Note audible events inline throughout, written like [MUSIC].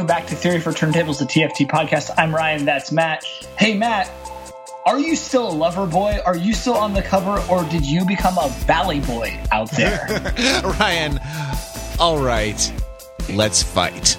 welcome back to Theory for Turntables, the TFT podcast. I'm Ryan, that's Matt. Hey, Matt, are you still a lover boy? Are you still on the cover, or did you become a valley boy out there? [LAUGHS] Ryan, all right, let's fight.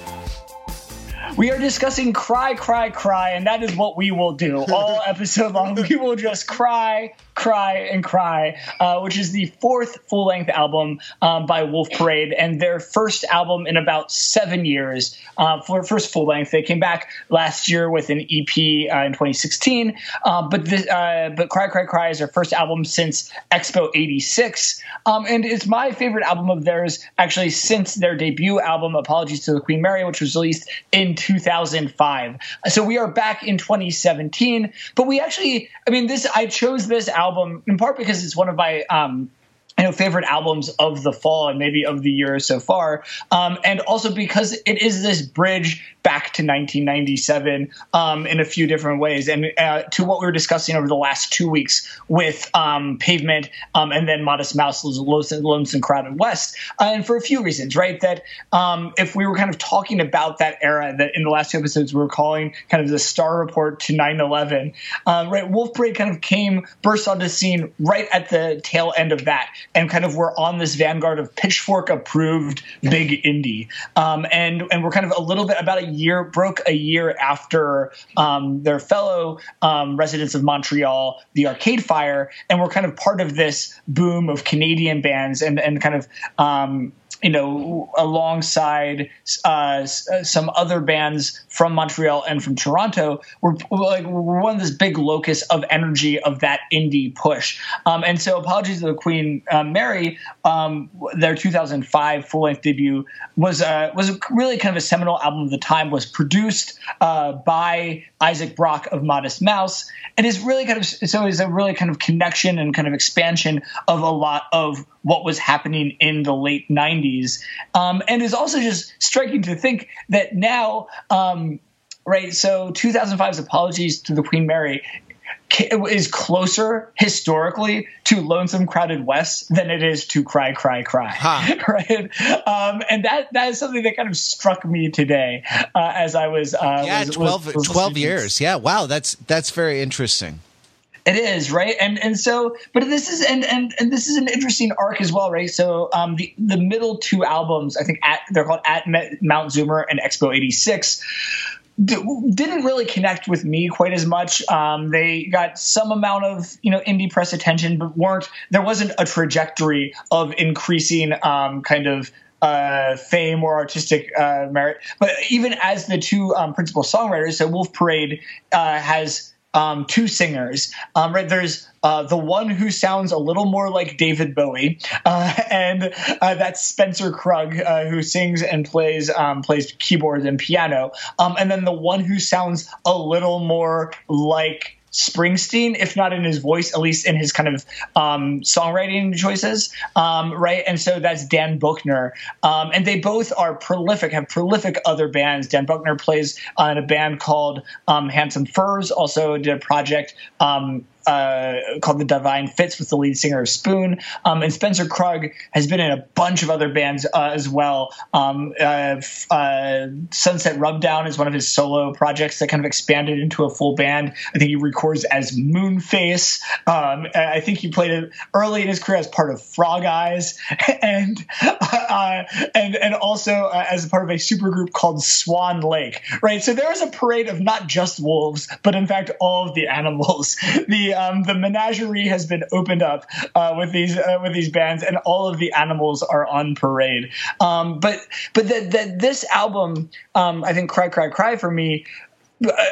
We are discussing Cry, Cry, Cry, and that is what we will do all [LAUGHS] episode long. We will just cry, cry, and cry, uh, which is the fourth full length album um, by Wolf Parade and their first album in about seven years. Uh, for first full length, they came back last year with an EP uh, in 2016, uh, but this, uh, but Cry, Cry, Cry is their first album since Expo 86, um, and it's my favorite album of theirs actually since their debut album, Apologies to the Queen Mary, which was released in 2005. So we are back in 2017, but we actually, I mean, this I chose this album in part because it's one of my um, you know favorite albums of the fall and maybe of the year so far. Um, and also because it is this bridge back to 1997 um, in a few different ways. And uh, to what we were discussing over the last two weeks with um, pavement um, and then modest mouse lonesome crowded west uh, and for a few reasons right? That um, if we were kind of talking about that era that in the last two episodes we were calling kind of the star report to 9-11 um, right? Wolf parade kind of came burst onto the scene right at the tail end of that and kind of we're on this vanguard of pitchfork approved big indie. Um, and and we're kind of a little bit about a year broke a year after um, their fellow um, residents of Montreal the Arcade Fire and we're kind of part of this boom of Canadian bands and and kind of um, you know, alongside uh, some other bands from Montreal and from Toronto, we're, like we're one of this big locus of energy of that indie push. Um, and so, Apologies to the Queen uh, Mary, um, their 2005 full length debut was uh, was really kind of a seminal album of the time. Was produced uh, by Isaac Brock of Modest Mouse, and is really kind of so is a really kind of connection and kind of expansion of a lot of what was happening in the late 90s. Um, and it's also just striking to think that now, um, right, so 2005's Apologies to the Queen Mary is closer historically to Lonesome Crowded West than it is to Cry Cry Cry, huh. [LAUGHS] right? Um, and that that is something that kind of struck me today uh, as I was uh, yeah was, 12, was, was 12 years yeah wow that's that's very interesting. It is right, and and so, but this is and and and this is an interesting arc as well, right? So, um, the the middle two albums, I think, at they're called at Mount Zoomer and Expo '86 didn't really connect with me quite as much. Um, they got some amount of you know indie press attention, but weren't there wasn't a trajectory of increasing um, kind of uh, fame or artistic uh, merit. But even as the two um, principal songwriters, so Wolf Parade uh, has um, two singers. Um, right, there's uh, the one who sounds a little more like David Bowie, [LAUGHS] uh, and uh, that's Spencer Krug, uh, who sings and plays um, plays keyboards and piano. Um, and then the one who sounds a little more like Springsteen, if not in his voice, at least in his kind of um, songwriting choices, um, right? And so that's Dan Boeckner, um, and they both are prolific, have prolific other bands. Dan Boeckner plays in a band called um, Handsome Furs, also did a project um, uh, called The Divine Fits with the lead singer of Spoon. Um, and Spencer Krug has been in a bunch of other bands uh, as well. Um, uh, uh, Sunset Rubdown is one of his solo projects that kind of expanded into a full band. I think he records as Moonface. Um, I think he played it early in his career as part of Frog Eyes, [LAUGHS] and uh, and and also uh, as part of a supergroup called Swan Lake. Right. So there is a parade of not just wolves, but in fact all of the [LAUGHS] animals. The um, the menagerie has been opened up uh, with these uh, with these bands, and all of the animals are on parade. Um, but but that this album, um, I think, "Cry Cry Cry" for me uh,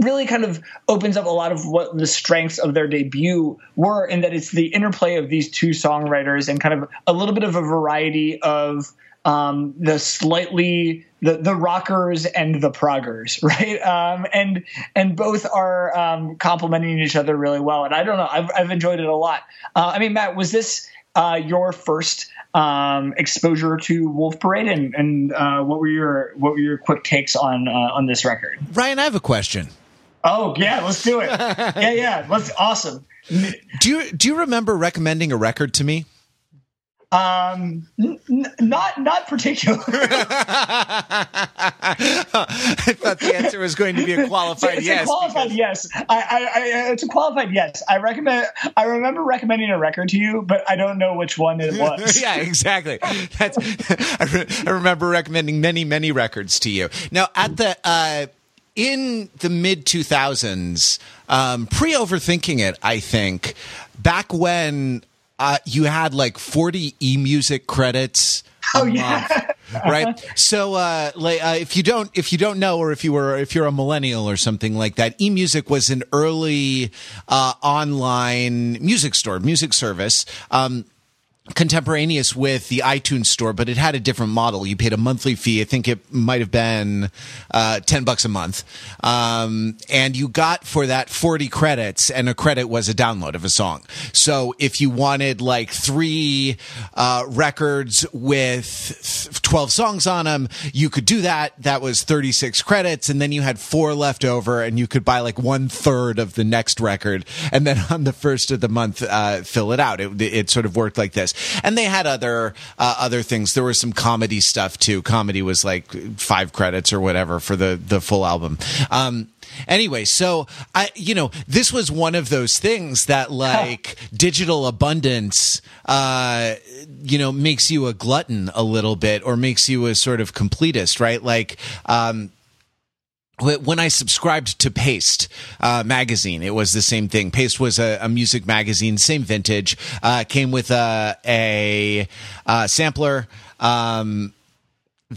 really kind of opens up a lot of what the strengths of their debut were in that it's the interplay of these two songwriters and kind of a little bit of a variety of um, the slightly the the rockers and the proggers, [LAUGHS] right? Um, and and both are um, complementing each other really well. And I don't know, I've I've enjoyed it a lot. Uh, I mean, Matt, was this uh, your first um, exposure to Wolf Parade, and, and uh, what were your what were your quick takes on uh, on this record? Ryan, I have a question. Oh yeah, let's do it. [LAUGHS] yeah, yeah, let's awesome. Do you do you remember recommending a record to me? Um, n- not not particular. [LAUGHS] I thought the answer was going to be a qualified it's yes. a qualified because- yes. I, I, I, it's a qualified yes. I recommend. I remember recommending a record to you, but I don't know which one it [LAUGHS] was. yeah, exactly. That's, [LAUGHS] I, re- I remember recommending many, many records to you. Now, at the uh, in the mid two thousands, um, pre overthinking it, I think back when uh, you had like forty e music credits. Oh, yeah. month, right. So, uh, like, uh, if you don't, if you don't know, or if you were, if you're a millennial or something like that, eMusic was an early uh, online music store, music service. Um, contemporaneous with the iTunes store, but it had a different model. You paid a monthly fee. I think it might have been uh, ten bucks a month, um, and you got for that forty credits, and a credit was a download of a song. So if you wanted like three uh, records with th- twelve songs on them, you could do that. That was thirty six credits, and then you had four left over, and you could buy like one third of the next record, and then [LAUGHS] on the first of the month, uh, fill it out. It, it sort of worked like this, and they had other uh, other things. There was some comedy stuff too. Comedy was like five credits or whatever for the the full album. Um, anyway so i you know this was one of those things that like [LAUGHS] digital abundance uh you know makes you a glutton a little bit or makes you a sort of completist right like um when I subscribed to Paste uh, magazine, it was the same thing. Paste was a, a music magazine, same vintage. Uh, came with a, a, uh sampler. Um,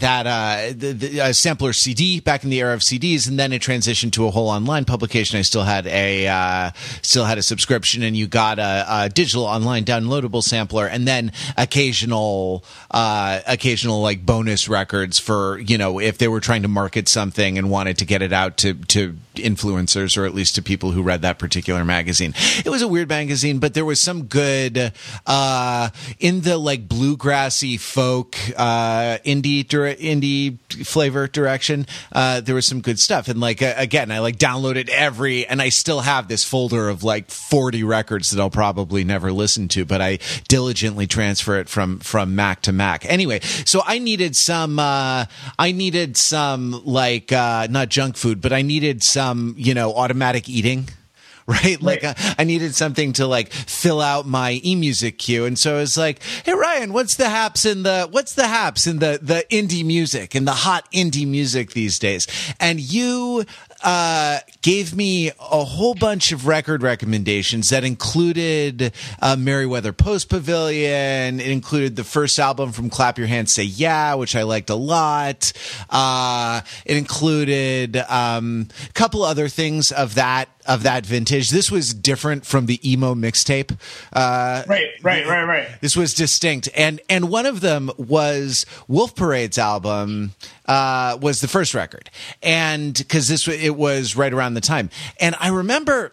that uh, the, the sampler CD back in the era of CDs, and then it transitioned to a whole online publication. I still had a uh, still had a subscription, and you got a, a digital online downloadable sampler, and then occasional uh, occasional like bonus records for you know if they were trying to market something and wanted to get it out to to influencers or at least to people who read that particular magazine. It was a weird magazine, but there was some good uh, in the like bluegrassy folk uh, indie dire- indie flavor direction. Uh, there was some good stuff, and like again, I like downloaded every, and I still have this folder of like forty records that I'll probably never listen to, but I diligently transfer it from from Mac to Mac. Anyway, so I needed some, uh, I needed some like uh, not junk food, but I needed some you know automatic eating [LAUGHS] right? Like Right. uh, I needed something to like fill out my e-music queue, and so I was like, "Hey Ryan, what's the haps in the what's the haps in the the indie music and the hot indie music these days?" And you uh, gave me a whole bunch of record recommendations that included uh, Merriweather Post Pavilion. It included the first album from Clap Your Hands, Say Yeah, which I liked a lot. Uh, it included um, a couple other things of that of that vintage. This was different from the emo mixtape. Uh, Right, right, right, right. this was distinct, and and one of them was Wolf Parade's album uh, was the first record, and because this it was right around the time, and I remember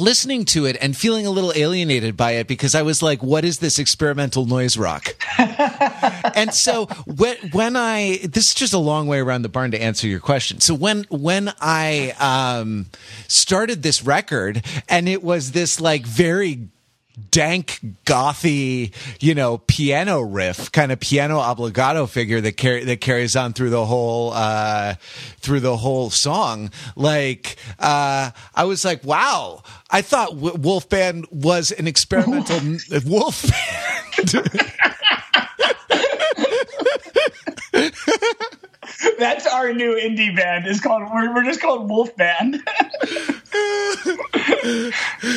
listening to it and feeling a little alienated by it because I was like, what is this experimental noise rock? [LAUGHS] and so when, when I, this is just a long way around the barn to answer your question. So when, when I, um, started this record and it was this like very dank gothy you know piano riff kind of piano obligato figure that carry that carries on through the whole uh through the whole song. Like uh i was like wow. I thought w- wolf band was an experimental [LAUGHS] wolf band [LAUGHS] That's our new indie band. Is called we're, we're just called Wolf Band. [LAUGHS]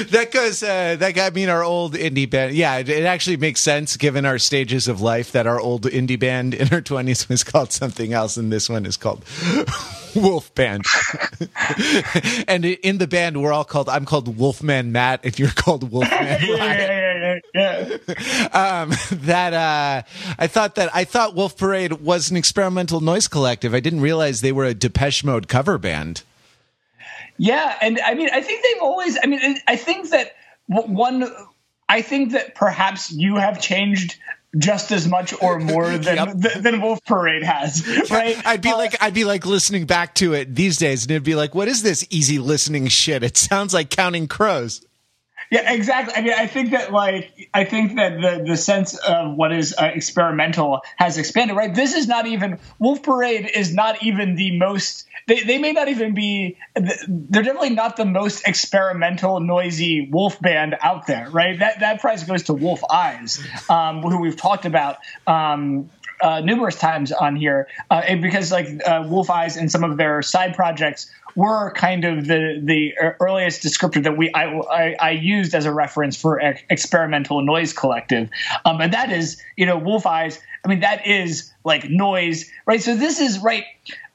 that goes uh that got me in our old indie band yeah it, it actually makes sense given our stages of life that our old indie band in our 20s was called something else and this one is called [LAUGHS] wolf band [LAUGHS] and in the band we're all called i'm called wolfman matt and you're called wolfman yeah, Ryan. yeah, yeah, [LAUGHS] yeah. um that uh i thought that i thought wolf parade was an experimental noise collective i didn't realize they were a depeche mode cover band Yeah, and I mean, I think they've always. I mean, I think that one. I think that perhaps you have changed just as much or more [LAUGHS] than Yep. th- than Wolf Parade has, right? I'd be Uh, like, I'd be like listening back to it these days, and it'd be like, what is this easy listening shit? It sounds like Counting Crows. Yeah, exactly. I mean, I think that like I think that the the sense of what is uh, experimental has expanded. Right. This is not even Wolf Parade is not even the most. They, they may not even be. They're definitely not the most experimental, noisy wolf band out there. Right. That that prize goes to Wolf Eyes, um, who we've talked about. Um, uh, numerous times on here uh, because like uh, Wolf Eyes and some of their side projects were kind of the the earliest descriptor that we I, I, I used as a reference for ex- experimental noise collective, um, and that is you know Wolf Eyes. I mean that is like noise, right? So this is right,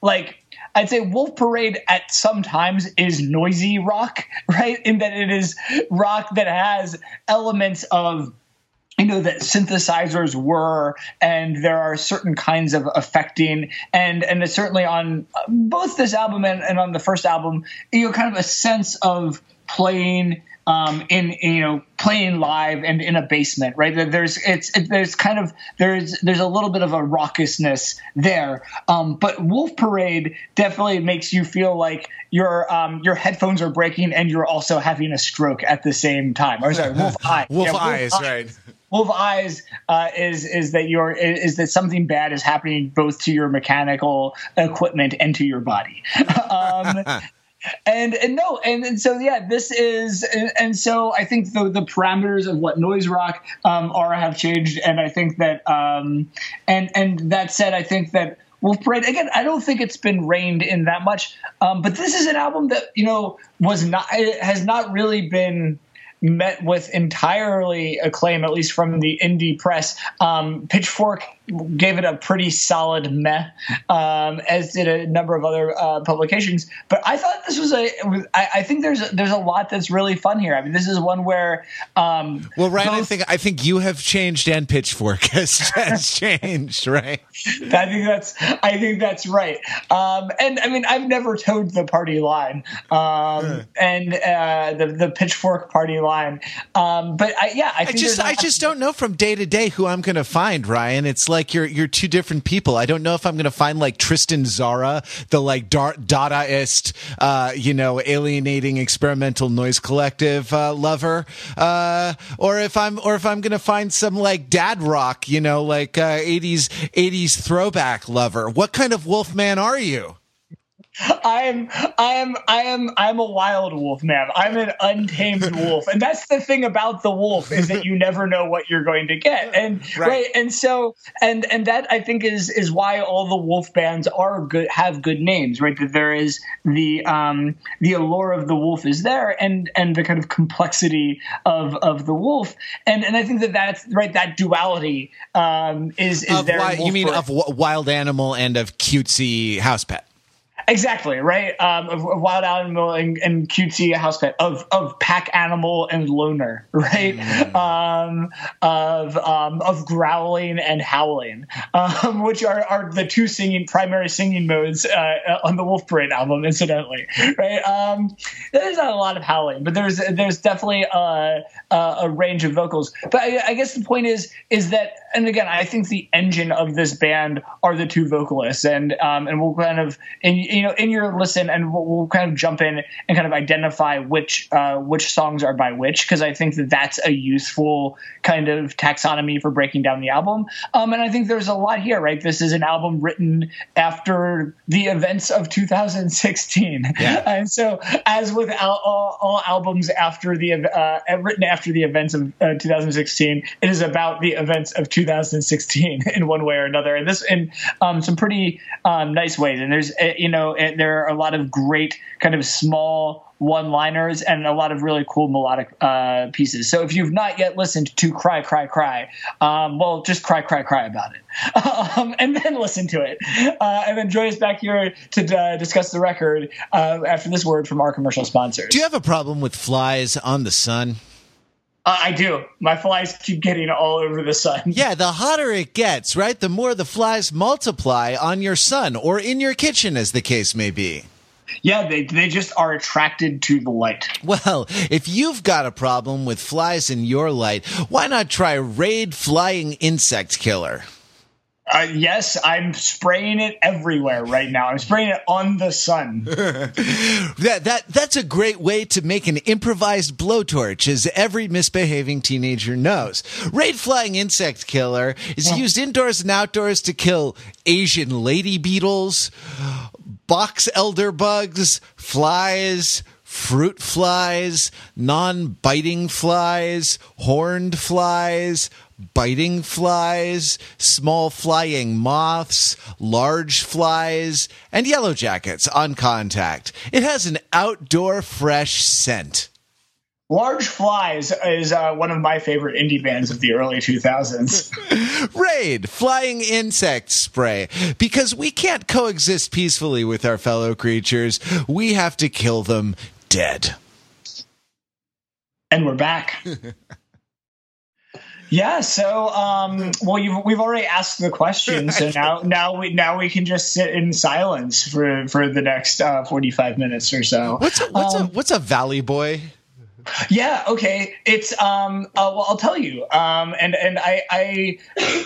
like. I'd say Wolf Parade at sometimes is noisy rock, [LAUGHS] right? In that it is rock that has elements of you know that synthesizers were and there are certain kinds of affecting and and certainly on both this album and, and on the first album you know kind of a sense of playing um, in, you know playing live and in a basement, right? There's it's it, there's kind of there's there's a little bit of a raucousness there, um, but Wolf Parade definitely makes you feel like your um, your headphones are breaking and you're also having a stroke at the same time. Or sorry, Wolf [LAUGHS] Eye, Wolf, yeah, Wolf Eyes, Eye. right? Wolf eyes uh, is is that your is that something bad is happening both to your mechanical equipment and to your body. [LAUGHS] um, [LAUGHS] and and no and, and so yeah this is and, and, so i think the the parameters of what noise rock um, are have changed and i think that um and and that said i think that Wolf Parade again. I don't think it's been reined in that much, um, but this is an album that you know was not has not really been met with entirely acclaim, at least from the indie press. Um, Pitchfork gave it a pretty solid meh, um, as did a number of other uh, publications. But I thought this was a. I, I think there's a, there's a lot that's really fun here. I mean, this is one where. Um, well, Ryan, both, I think I think you have changed, and Pitchfork [LAUGHS] has, has changed, right? [LAUGHS] I think that's I think that's right. Um, and I mean, I've never toed the party line, um, and uh, the the Pitchfork party line. Um, but I, yeah, I, I just I just don't know from day to day who I'm going to find, Ryan. It's like you're you're two different people. I don't know if I'm to find like Tristan Tzara, the like Dadaist, uh, you know, alienating experimental noise collective uh, lover, uh, or if I'm or if I'm to find some like dad rock, you know, like 80s uh, 80s throwback lover. What kind of wolf man are you? I am, I am, I am, I'm a wild wolf, man. I'm an untamed [LAUGHS] wolf, and that's the thing about the wolf is that you never know what you're going to get, and right. right, and so, and and that I think is is why all the wolf bands are good, have good names, right? That there is the um the allure of the wolf is there, and and the kind of complexity of of the wolf, and and I think that that's right. That duality um is is of there. you mean of wild animal and of cutesy house pet? Exactly right. Um, of, of wild animal and, and, cutesy house pet of of pack animal and loner, [LAUGHS] right? Mm. Um, of um, of growling and howling, [LAUGHS] um, which are, are the two singing primary singing modes uh, on the Wolf Parade album, incidentally, [LAUGHS] right? Um, there's not a lot of howling, but there's there's definitely a, a, a range of vocals. But I, I guess the point is is that, and again, I think the engine of this band are the two vocalists, and um, and we'll kind of and you know in your listen, and we'll, we'll, kind of jump in and kind of identify which uh, which songs are by which because I think that that's a useful kind of taxonomy for breaking down the album. Um, and I think there's a lot here, right? This is an album written after the events of 2016, yeah. [LAUGHS] and so as with all, all, all albums after the uh, written after the events of uh, 2016, it is about the events of 2016 [LAUGHS] in one way or another, and this in um, some pretty um, nice ways. And there's uh, you know there are a lot of great kind of small one-liners and a lot of really cool melodic uh, pieces. So if you've not yet listened to "Cry, Cry, Cry," um, well, just cry, cry, cry about it, [LAUGHS] um, and then listen to it, uh, and then join us back here to uh, discuss the record uh, after this word from our commercial sponsors. Do you have a problem with flies on the sun? Uh, I do. My flies keep getting all over the sun. Yeah, the hotter it gets, right? The more the flies multiply on your sun or in your kitchen, as the case may be. Yeah, they, they just are attracted to the light. Well, if you've got a problem with flies in your light, why not try Raid Flying Insect Killer? Uh, yes, I'm spraying it everywhere right now. I'm spraying it on the sun. [LAUGHS] that that that's a great way to make an improvised blowtorch, as every misbehaving teenager knows. Raid flying insect killer is used indoors and outdoors to kill Asian lady beetles, box elder bugs, flies, fruit flies, non biting flies, horned flies, biting flies, small flying moths, large flies, and yellow jackets on contact. It has an outdoor fresh scent. Large Flies is uh, one of my favorite indie bands of the early 2000s. [LAUGHS] Raid, flying insect spray. Because we can't coexist peacefully with our fellow creatures, we have to kill them dead. And we're back. [LAUGHS] Yeah, so um, well, you've, we've already asked the question, so now now we now we can just sit in silence for for the next uh, forty five minutes or so. What's a, what's um, a what's a Valley Boy? Yeah, okay. It's um uh, well I'll tell you. Um and and I I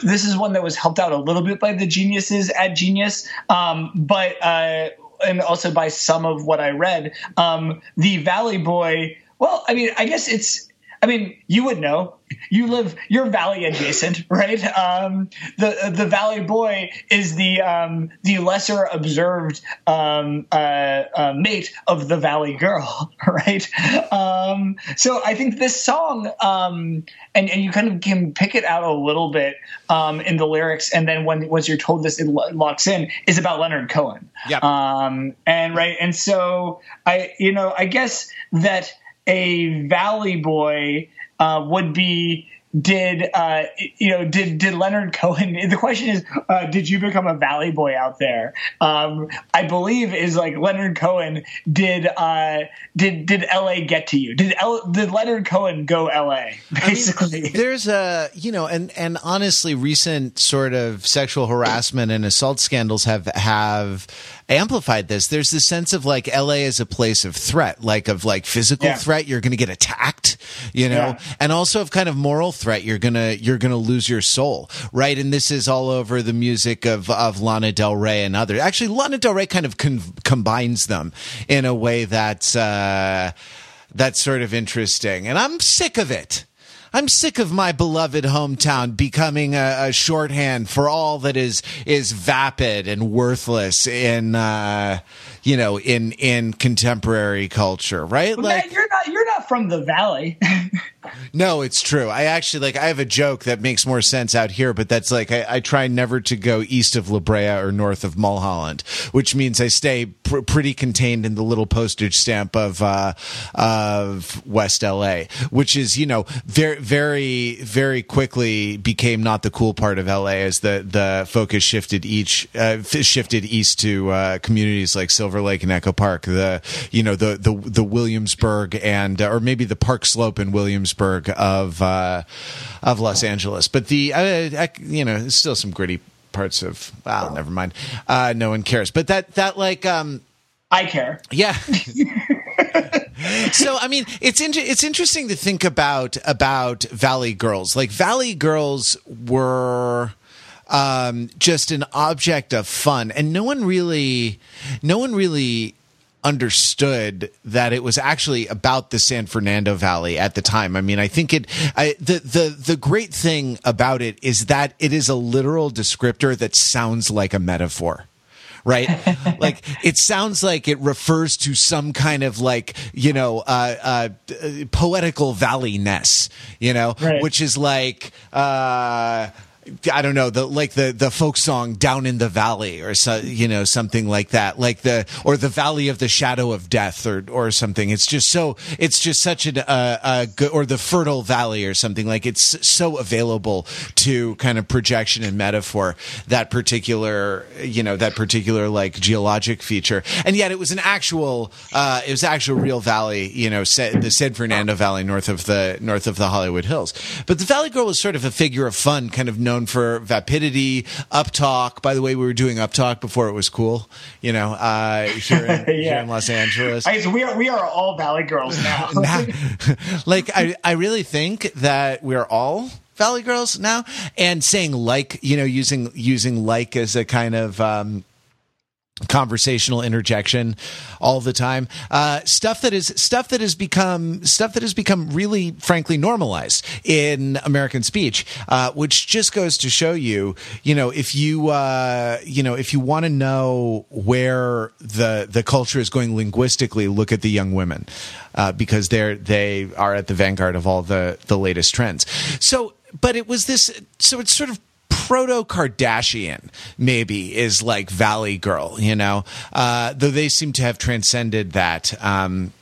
this is one that was helped out a little bit by the geniuses at Genius. Um but uh and also by some of what I read. Um the Valley Boy well, I mean, I guess it's I mean, you would know. You live, you're valley adjacent, [LAUGHS] right? Um, the the Valley Boy is the um, the lesser observed um, uh, uh, mate of the Valley Girl, [LAUGHS] right? Um, so I think this song, um, and and you kind of can pick it out a little bit um, in the lyrics, and then when once you're told this, it locks in, is about Leonard Cohen. Yeah. and right, and so I, you know, I guess that a Valley Boy uh, would be did uh, you know did did Leonard Cohen? [LAUGHS] The question is, uh, did you become a Valley Boy out there? Um, I believe is like Leonard Cohen. Did uh, did did L.A. get to you? Did L, did Leonard Cohen go L.A. Basically, I mean, [LAUGHS] there's a you know, and and honestly, recent sort of sexual harassment and assault scandals have have amplified this. There's this sense of like LA is a place of threat, like of like physical yeah. threat. You're going to get attacked, you know, yeah. and also of kind of moral threat. You're gonna you're gonna lose your soul, right? And this is all over the music of of Lana Del Rey and others. Actually, Lana Del Rey kind of con- combines them in a way that's uh, that's sort of interesting, and I'm sick of it. I'm sick of my beloved hometown becoming a, a shorthand for all that is is vapid and worthless in uh, you know in in contemporary culture, right? Like man, you're not you're not from the valley. [LAUGHS] no, it's true. I actually like. I have a joke that makes more sense out here, but that's like I, I try never to go east of La Brea or north of Mulholland, which means I stay pr- pretty contained in the little postage stamp of uh, of West LA, which is you know very very very quickly became not the cool part of LA as the the focus shifted each uh, shifted east to uh, communities like Silver Lake and Echo Park, the you know the the the Williamsburg and or maybe the Park Slope in Williamsburg Williamsburg of uh, of Los Angeles. But the uh, you know, still some gritty parts of. Well, never mind. Uh, no one cares. But that that like um, I care. Yeah. [LAUGHS] so I mean, it's inter- it's interesting to think about about Valley Girls. Like Valley Girls were um, just an object of fun, and no one really, no one really understood that it was actually about the San Fernando Valley at the time. I mean, I think it. I, the the the great thing about it is that it is a literal descriptor that sounds like a metaphor right? [LAUGHS] like it sounds like it refers to some kind of like you know uh, uh, poetical valleyness, you know, right. which is like. Uh, I don't know the like the the folk song down in the valley or so, you know something like that. Like the or the valley of the shadow of death or or something. It's just so it's just such a, a good or the fertile valley or something. Like it's so available to kind of projection and metaphor that particular you know that particular like geologic feature. And yet it was an actual uh, it was actual real valley you know the San Fernando Valley north of the north of the Hollywood Hills. But the Valley Girl was sort of a figure of fun kind of known known for vapidity, uptalk. By the way, we were doing uptalk before it was cool. You know, uh, here, in, yeah. [LAUGHS] here in Los Angeles. I, we are we are all Valley girls now. [LAUGHS] now [LAUGHS] like I I really think that we're all Valley Girls now, and saying like, you know, using using like as a kind of um, conversational interjection all the time. Uh, stuff that is stuff that has become stuff that has become really frankly normalized in american speech uh, which just goes to show you you know if you uh, you know if you want to know where the the culture is going linguistically look at the young women uh, because they're they are at the vanguard of all the the latest trends. So but it was this so it's sort of proto Kardashian, maybe, is like Valley Girl, you know, uh, though they seem to have transcended that. Um,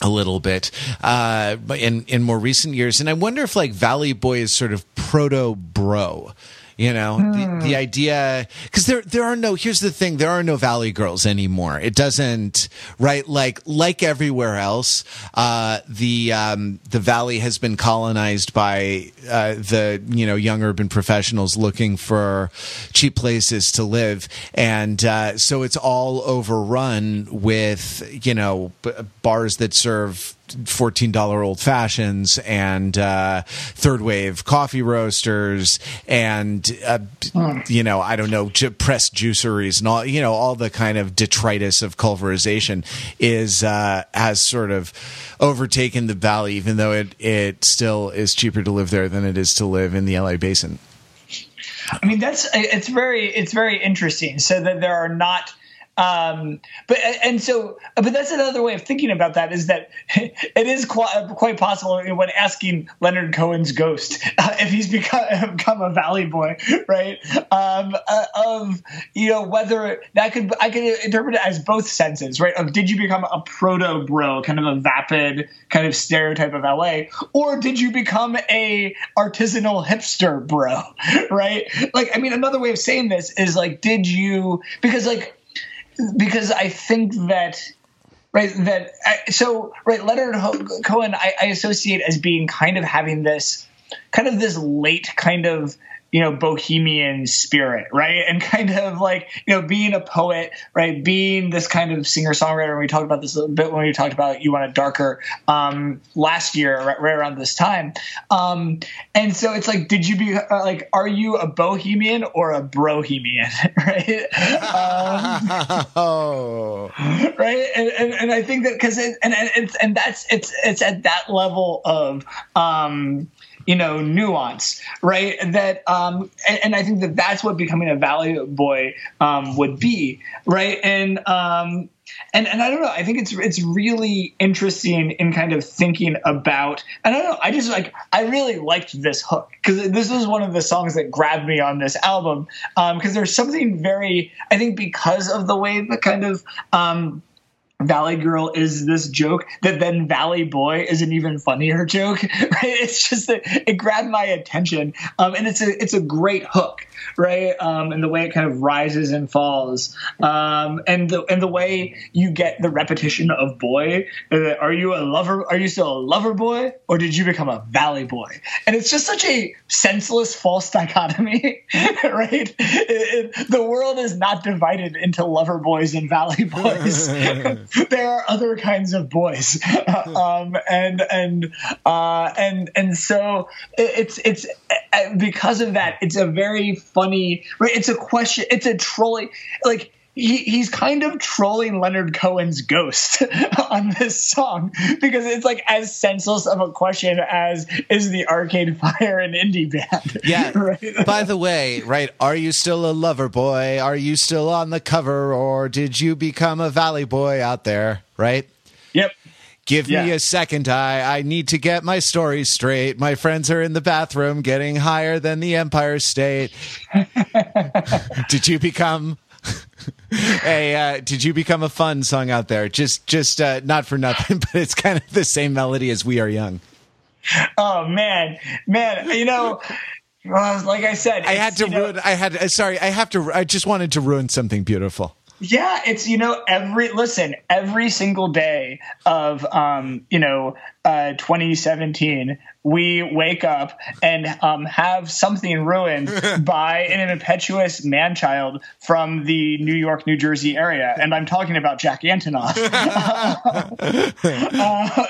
a little bit uh, in in more recent years, and I wonder if like Valley Boy is sort of proto bro, you know, mm. the, hmm. the, idea because there there are no. Here's the thing: there are no Valley Girls anymore. It doesn't right like like everywhere else. Uh, the um, the Valley has been colonized by uh, the you know young urban professionals looking for cheap places to live, and uh, so it's all overrun with you know b- bars that serve fourteen dollar old fashions and uh, third wave coffee roasters and uh, mm. you know I don't know j- pressed juiceries and all you know all the kind of detritus of culverization is uh, has sort of overtaken the valley, even though it it still is cheaper to live there than it is to live in the LA basin. I mean that's it's very it's very interesting. So that there are not um, but and so, but that's another way of thinking about that is that [LAUGHS] it is quite, quite possible when asking Leonard Cohen's ghost uh, [LAUGHS] if he's become, [LAUGHS] become a Valley Boy, right? Um, uh, of you know whether that could I could interpret it as both senses, right? Of did you become a proto bro, kind of a vapid kind of stereotype of LA, or did you become a artisanal hipster bro, right? Like, I mean, another way of saying this is like, did you because like because I think that right that I, so right Leonard Cohen I, I associate as being kind of having this kind of this late kind of you know bohemian spirit right? And kind of like you know being a poet right? Being this kind of singer songwriter and we talked about this a little bit when we talked about You Want It Darker um, last year right, right, around this time. Um, and so it's like did you be uh, like are you a bohemian or a brohemian [LAUGHS] right? Um, [LAUGHS] oh. right? And, and, and, i think that because it, and, and it's and that's it's it's at that level of um you know nuance right that um and, and, i think that that's what becoming a valley boy um would be right and um and and I don't know. I think it's it's really interesting in kind of thinking about. And I don't know. I just like I really liked this hook because this was one of the songs that grabbed me on this album because um, there's something very. I think because of the way the kind of um, Valley Girl is this joke that then Valley Boy is an even funnier [LAUGHS] joke, right? It's just that it grabbed my attention, um, and it's a it's a great hook, right? Um, and the way it kind of rises and falls, um, and the and the way you get the repetition of boy. Uh, are you a lover? Are you still a lover boy, or did you become a Valley Boy? And it's just such a senseless false dichotomy, [LAUGHS] right? It, it, the world is not divided into lover boys and Valley [LAUGHS] boys. [LAUGHS] there are other kinds of boys, um, and and uh, and and so it's it's uh, because of that. It's a very funny. Right? It's a question. It's a trolling like he, he's kind of trolling Leonard Cohen's ghost [LAUGHS] on this song because it's like as senseless of a question as is the Arcade Fire and indie band. Yeah. [LAUGHS] right? By the way, right? Are you still a lover boy? Are you still on the cover, or did you become a Valley boy out there? Right. Give yeah. me a second. I I need to get my story straight. My friends are in the bathroom getting higher than the Empire State. [LAUGHS] Did you become a uh, did you become a fun song out there? Just, just uh, not for nothing, [LAUGHS] but it's kind of the same melody as "We Are Young." Oh man, man, you know. Like I said, I had to ruin. Know, I had. Uh, sorry, I have to. I just wanted to ruin something beautiful. Yeah, it's you know every listen every single day of um you know uh, 2017, we wake up and um, have something ruined [LAUGHS] by an impetuous man child from the New York, New Jersey area. And I'm talking about Jack Antonoff. [LAUGHS] [LAUGHS] uh,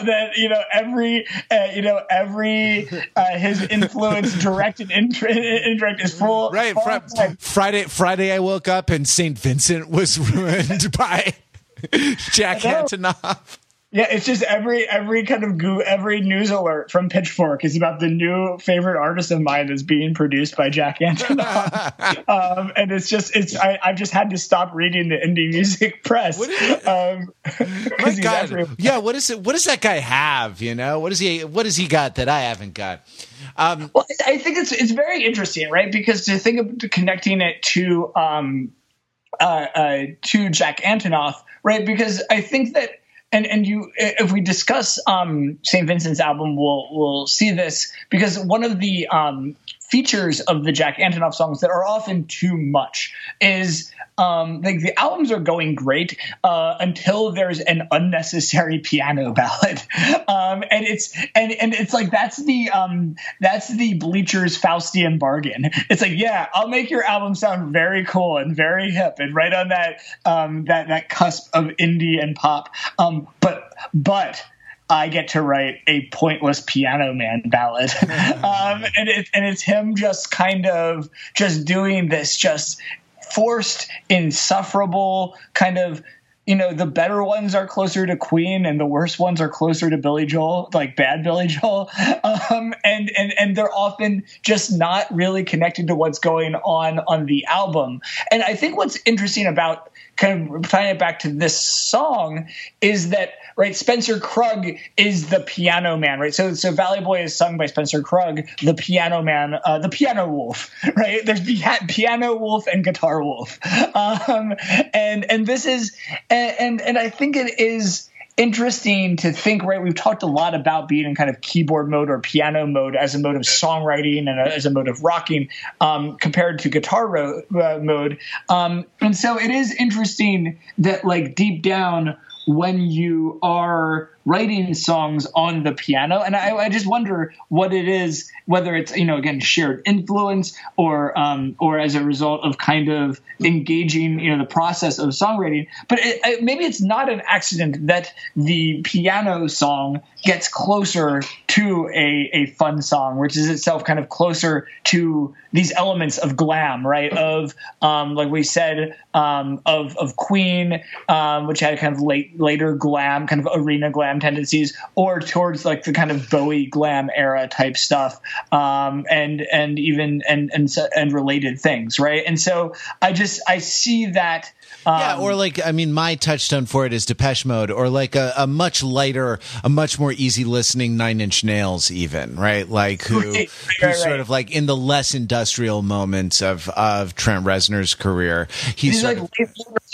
that, you know, every, uh, you know, every, uh, his influence, direct and indirect, is full. Right. Fr- Friday, Friday, I woke up and St. Vincent was ruined by Jack Antonoff. Yeah, it's just every every kind of goo, every news alert from Pitchfork is about the new favorite artist of mine that's being produced by Jack Antonoff, [LAUGHS] um, and it's just it's I, have just had to stop reading the indie music press. Um, My God, yeah, what is it? What does that guy have? You know, what is he? What has he got that I haven't got? Um, well, I think it's it's very interesting, right? Because to think of connecting it to um, uh, uh, to Jack Antonoff, right? Because I think that and and you if we discuss um, St. Vincent's album, we'll we'll see this because one of the um, features of the Jack Antonoff songs that are often too much is um, like the albums are going great uh, until there's an unnecessary [LAUGHS] piano ballad, [LAUGHS] um, and it's and and it's like that's the um, that's the Bleachers Faustian bargain. It's like yeah, I'll make your album sound very cool and very hip and right on that um, that that cusp of indie and pop, um, but but I get to write a pointless piano man ballad. [LAUGHS] um, and, it, and it's him just kind of just doing this just forced, insufferable kind of you know the better ones are closer to Queen and the worst ones are closer to Billy Joel, like bad Billy Joel, [LAUGHS] um, and and and they're often just not really connected to what's going on on the album. And I think what's interesting about kind of tying it back to this song is that right Spencer Krug is the piano man right? So so Valley Boy is sung by Spencer Krug the piano man uh, the piano wolf [LAUGHS] right? There's the piano wolf and guitar wolf. [LAUGHS] Um, and and this is and, and and I think it is interesting to think, right? We've talked a lot about being in kind of keyboard mode or piano mode as a mode of songwriting and as a mode of rocking um, compared to guitar ro- uh, mode. Um, and so it is interesting that, like, deep down, when you are writing songs on the piano. And I, I, just wonder what it is, whether it's you know again shared influence or um, or as a result of kind of engaging you know the process of songwriting. But it, it, maybe it's not an accident that the piano song gets closer to a, a fun song, which is itself kind of closer to these elements of glam, right? Of um, like we said, um, of of Queen, um, which had kind of late later glam, kind of arena glam tendencies, or towards like the kind of Bowie glam era type stuff, um, and and even and and and related things, right? And so I just I see that. Um, yeah, or like I mean, my touchstone for it is Depeche Mode, or like a, a much lighter, a much more easy listening Nine Inch Nails, even right? Like who, right, who right, sort right. of like in the less industrial moments of of Trent Reznor's career, he's, he's like of,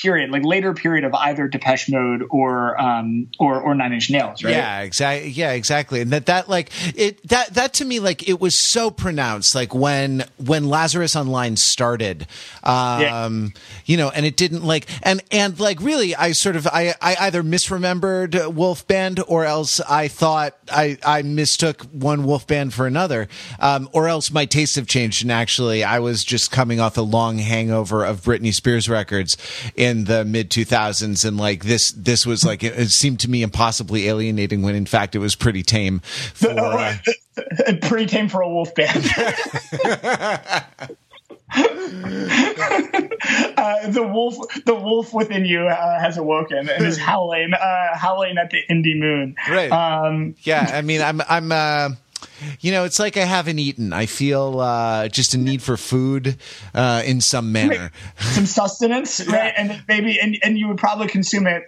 period, like later period of either Depeche Mode or um or or Nine Inch Nails, right? Yeah, exactly. Yeah, exactly. And that that like it that that to me like it was so pronounced. Like when when Lazarus Online started, um, yeah. you know, and it didn't like and and like really, I sort of I I either misremembered Wolf Band or else I thought I I mistook one Wolf Band for another, um, or else my tastes have changed and actually I was just coming off a long hangover of Britney Spears records in in the mid 2000s and like this this was like it, it, seemed to me impossibly alienating when in fact it was pretty tame [LAUGHS] for uh, [LAUGHS] pretty tame for a wolf band [LAUGHS] uh, the wolf, the wolf within you uh, has awoken and is [LAUGHS] howling, uh, howling at the indie moon. Right. Um, yeah. I mean, I'm, I'm, uh, you know, it's like I haven't eaten. I feel uh, just a need for food uh, in some manner, some sustenance, [LAUGHS] right? And maybe, and, and you would probably consume it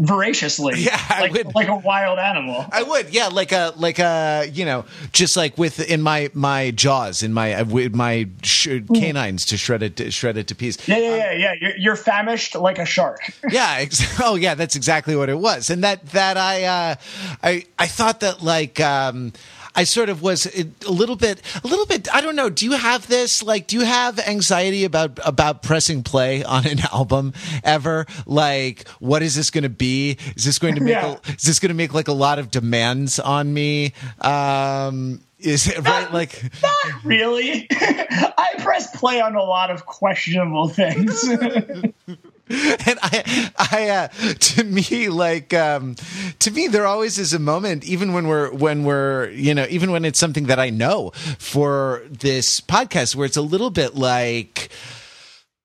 voraciously. [LAUGHS] Yeah, like, would, like a wild animal. I would, yeah, like a like a you know, just like with in my my jaws, in my with my sh- canines to shred it to, shred it to pieces. Yeah, yeah, um, yeah, yeah. You're, you're, famished like a shark. [LAUGHS] yeah. Ex- [LAUGHS] oh, yeah. That's exactly what it was, and that that I uh, I I thought that like. Um, I sort of was a little bit, a little bit. I don't know. Do you have this? Like, do you have anxiety about about pressing play on an [LAUGHS] album ever? Like, what is this going to be? Is this going to make? Yeah. A, is this going to make like a lot of demands on me? Um, is it right? Like, Not really. [LAUGHS] I press play on a lot of questionable things. [LAUGHS] and I, I, uh, to me, like, um, to me, there always is a moment, even when we're, when we're, you know, even when it's something that I know for this podcast, where it's a little bit like,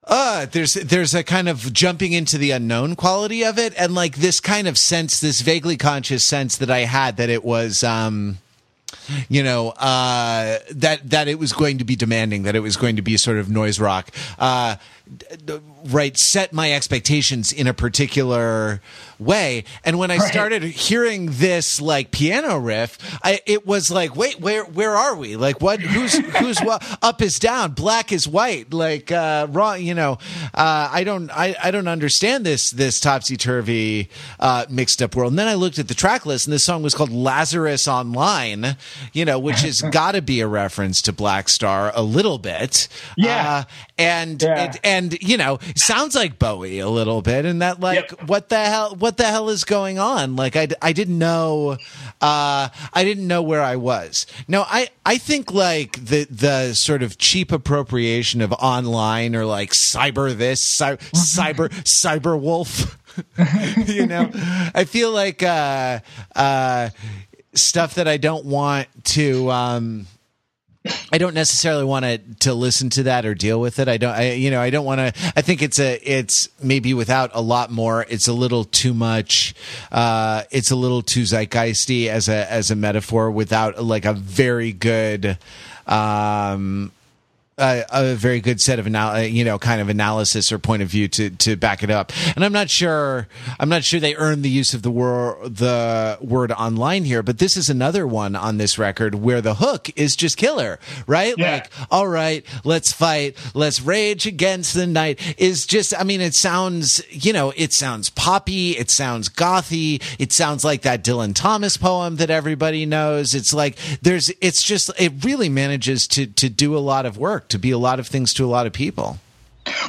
uh, there's there's a kind of jumping into the unknown quality of it, and like this kind of sense, this vaguely conscious sense that I had that it was, um, you know, uh, that that it was going to be demanding, that it was going to be sort of noise rock. Uh, right, set my expectations in a particular way, and when I Right. started hearing this like piano riff, I, it was like, wait, where where are we? Like, what? Who's [LAUGHS] who's what? Up is down, black is white. Like, uh, wrong. You know, uh, I don't I, I don't understand this this topsy turvy uh, mixed up world. And then I looked at the track list, and this song was called Lazarus Online. You know, which has [LAUGHS] got to be a reference to Blackstar a little bit. Yeah. Uh, and Yeah. it, and you know sounds like Bowie a little bit, and that like Yep. what the hell what the hell is going on? Like I, I didn't know uh, I didn't know where I was. No, I I think like the the sort of cheap appropriation of online or like cyber this cy- cyber cyber wolf. [LAUGHS] you know, I feel like uh, uh, stuff that I don't want to. Um, I don't necessarily want to to listen to that or deal with it. I don't. I you know I don't want to. I think it's a it's maybe without a lot more. It's a little too much. Uh, it's a little too zeitgeisty as a as a metaphor without like a very good. Um, a, a very good set of anal- you know kind of analysis or point of view to to back it up. And i'm not sure i'm not sure they earned the use of the word the word online here but this is another one on this record where the hook is just killer right? Yeah. like all right let's fight let's rage against the night is just i mean it sounds you know it sounds poppy it sounds gothy it sounds like that dylan thomas poem that everybody knows. It's like there's it's just it really manages to to do a lot of work to be a lot of things to a lot of people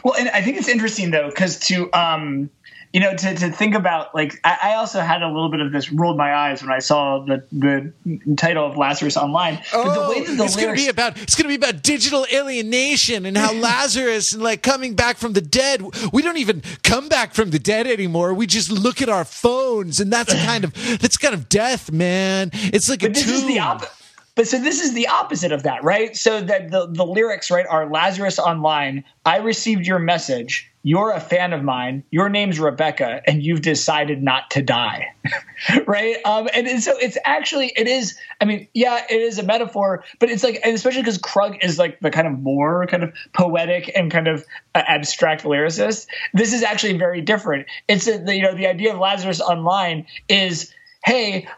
Well, and I think it's interesting though, because to um, you know, to, to think about like I, I also had a little bit of this rolled my eyes when I saw the the title of Lazarus Online. but the way that the Oh, it's gonna be about it's gonna be about digital alienation and how [LAUGHS] Lazarus and like coming back from the dead. We don't even come back from the dead anymore. We just look at our phones, and that's kind of that's kind of death, man. It's like a But this is the tomb. opposite. But so this is the opposite of that, right? So that the, the lyrics, right, are Lazarus online. I received your message. You're a fan of mine. Your name's Rebecca, and you've decided not to die, [LAUGHS] right? Um, and, and so it's actually it is. I mean, yeah, it is a metaphor, but it's like, and especially because Krug is like the kind of more kind of poetic and kind of uh, abstract lyricist. This is actually very different. It's a, the, you know the idea of Lazarus online is, hey,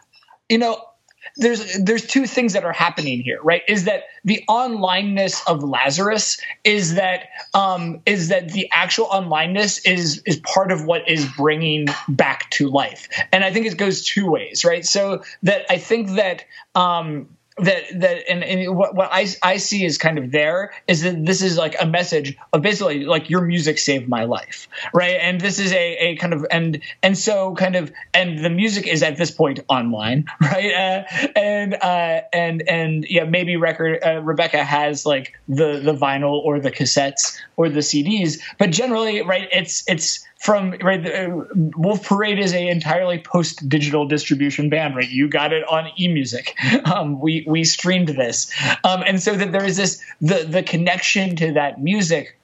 you know there's there's two things that are happening here, right? Is that the onlineness of Lazarus is that um, is that the actual onlineness is is part of what is bringing back to life, and I think it goes two ways, right? So that I think that. Um, that that and, and what, what I, I see is kind of there is that this is like a message of basically like your music saved my life right? And this is a, a kind of and and so kind of and the music is at this point online [LAUGHS] right? Uh, and uh, and and yeah maybe record uh, Rebecca has like the the vinyl or the cassettes or the CDs but generally right it's it's from right uh, Wolf Parade is a entirely post digital distribution band right? You got it on eMusic. [LAUGHS] Um, we we streamed this. Um, and so that there is this the the connection to that music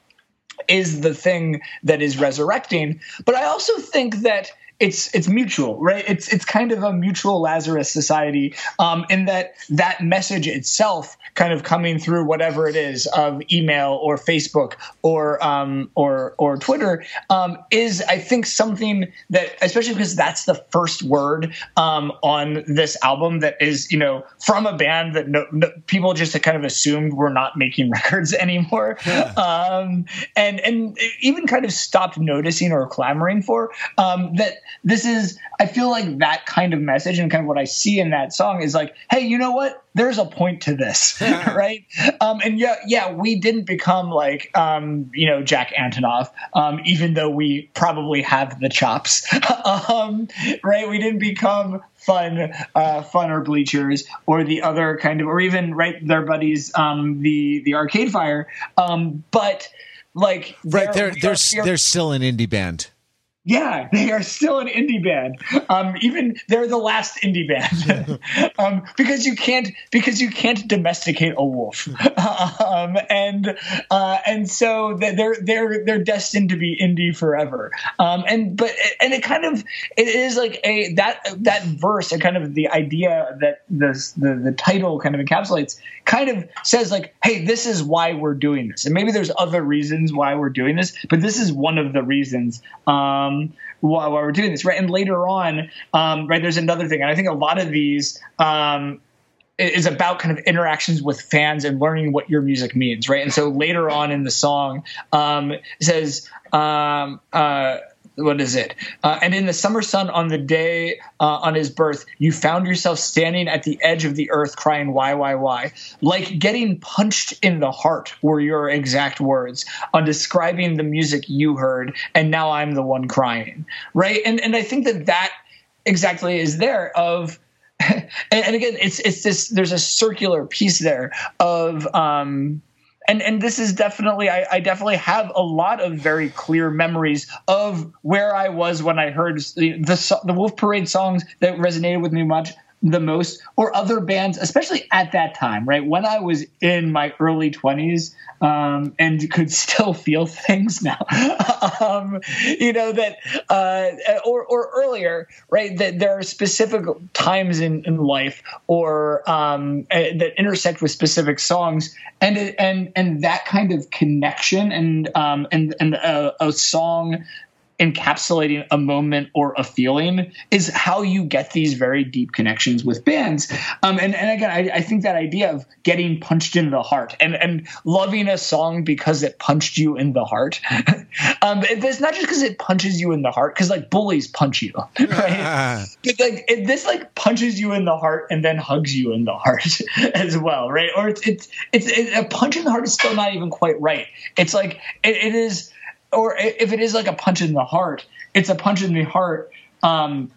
is the thing that is resurrecting. But I also think that it's it's mutual, right? It's it's kind of a mutual Lazarus society, um, in that that message itself, kind of coming through whatever it is of email or Facebook or um, or or Twitter, um, is I think something that, especially because that's the first word um, on this album that is you know from a band that no, no, people just kind of assumed were not making [LAUGHS] records anymore, um, and and even kind of stopped noticing or clamoring for um, that this is I feel like that kind of message and kind of what I see in that song is like, hey, you know what? There's a point to this, [LAUGHS] [LAUGHS] right? Um, and yeah, yeah, we didn't become like um, you know Jack Antonoff, um, even though we probably have the chops, [LAUGHS] um, right? We didn't become fun, uh, fun or bleachers or the other kind of, or even right their buddies, um, the the Arcade Fire, um, but like right they're they're they're, they're still an indie band yeah, they are still an indie band. Um, even they're the last indie band [LAUGHS] um, because you can't because you can't domesticate a wolf, [LAUGHS] um, and uh, and so they're they're they're destined to be indie forever. Um, and but and it kind of it is like a that that verse and kind of the idea that this the the title kind of encapsulates kind of says like, hey, this is why we're doing this, and maybe there's other reasons why we're doing this, but this is one of the reasons. Um, um, while, while, we're doing this, right? And later on, um, right, there's another thing, and I think a lot of these um, is about kind of interactions with fans and learning what your music means, right? And so later on in the song, um, it says. Um, uh, what is it? Uh, and in the summer sun on the day uh, on his birth, you found yourself standing at the edge of the earth crying, why, why, why? Like getting punched in the heart were your exact words on describing the music you heard. And now I'm the one crying. Right. And, and I think that that exactly is there of, [LAUGHS] and, and again, it's, it's this, there's a circular piece there of, um, and and this is definitely I, I, definitely have a lot of very clear memories of where I was when I heard the, the the Wolf Parade songs that resonated with me much the most or other bands especially at that time right? When i was in my early 20s um, and could still feel [LAUGHS] things now um, you know that uh, or, or earlier right? That there are specific times in, in life or um, uh, that intersect with specific songs. And and and that kind of connection and um, and and a, a song encapsulating a moment or a feeling is how you get these very deep connections with bands. Um, and, and again, I, I, think that idea of getting punched in the heart and, and loving a song because it punched you in the heart. [LAUGHS] um, it's not just because it punches you in the heart, because like bullies punch you, [LAUGHS] right? [LAUGHS] but like it, this like punches you in the heart and then hugs you in the heart as well, right? Or it's it's it's it, a punch in the heart is still not even quite right. It's like it, it is or if it is like a punch in the heart, it's a punch in the heart um,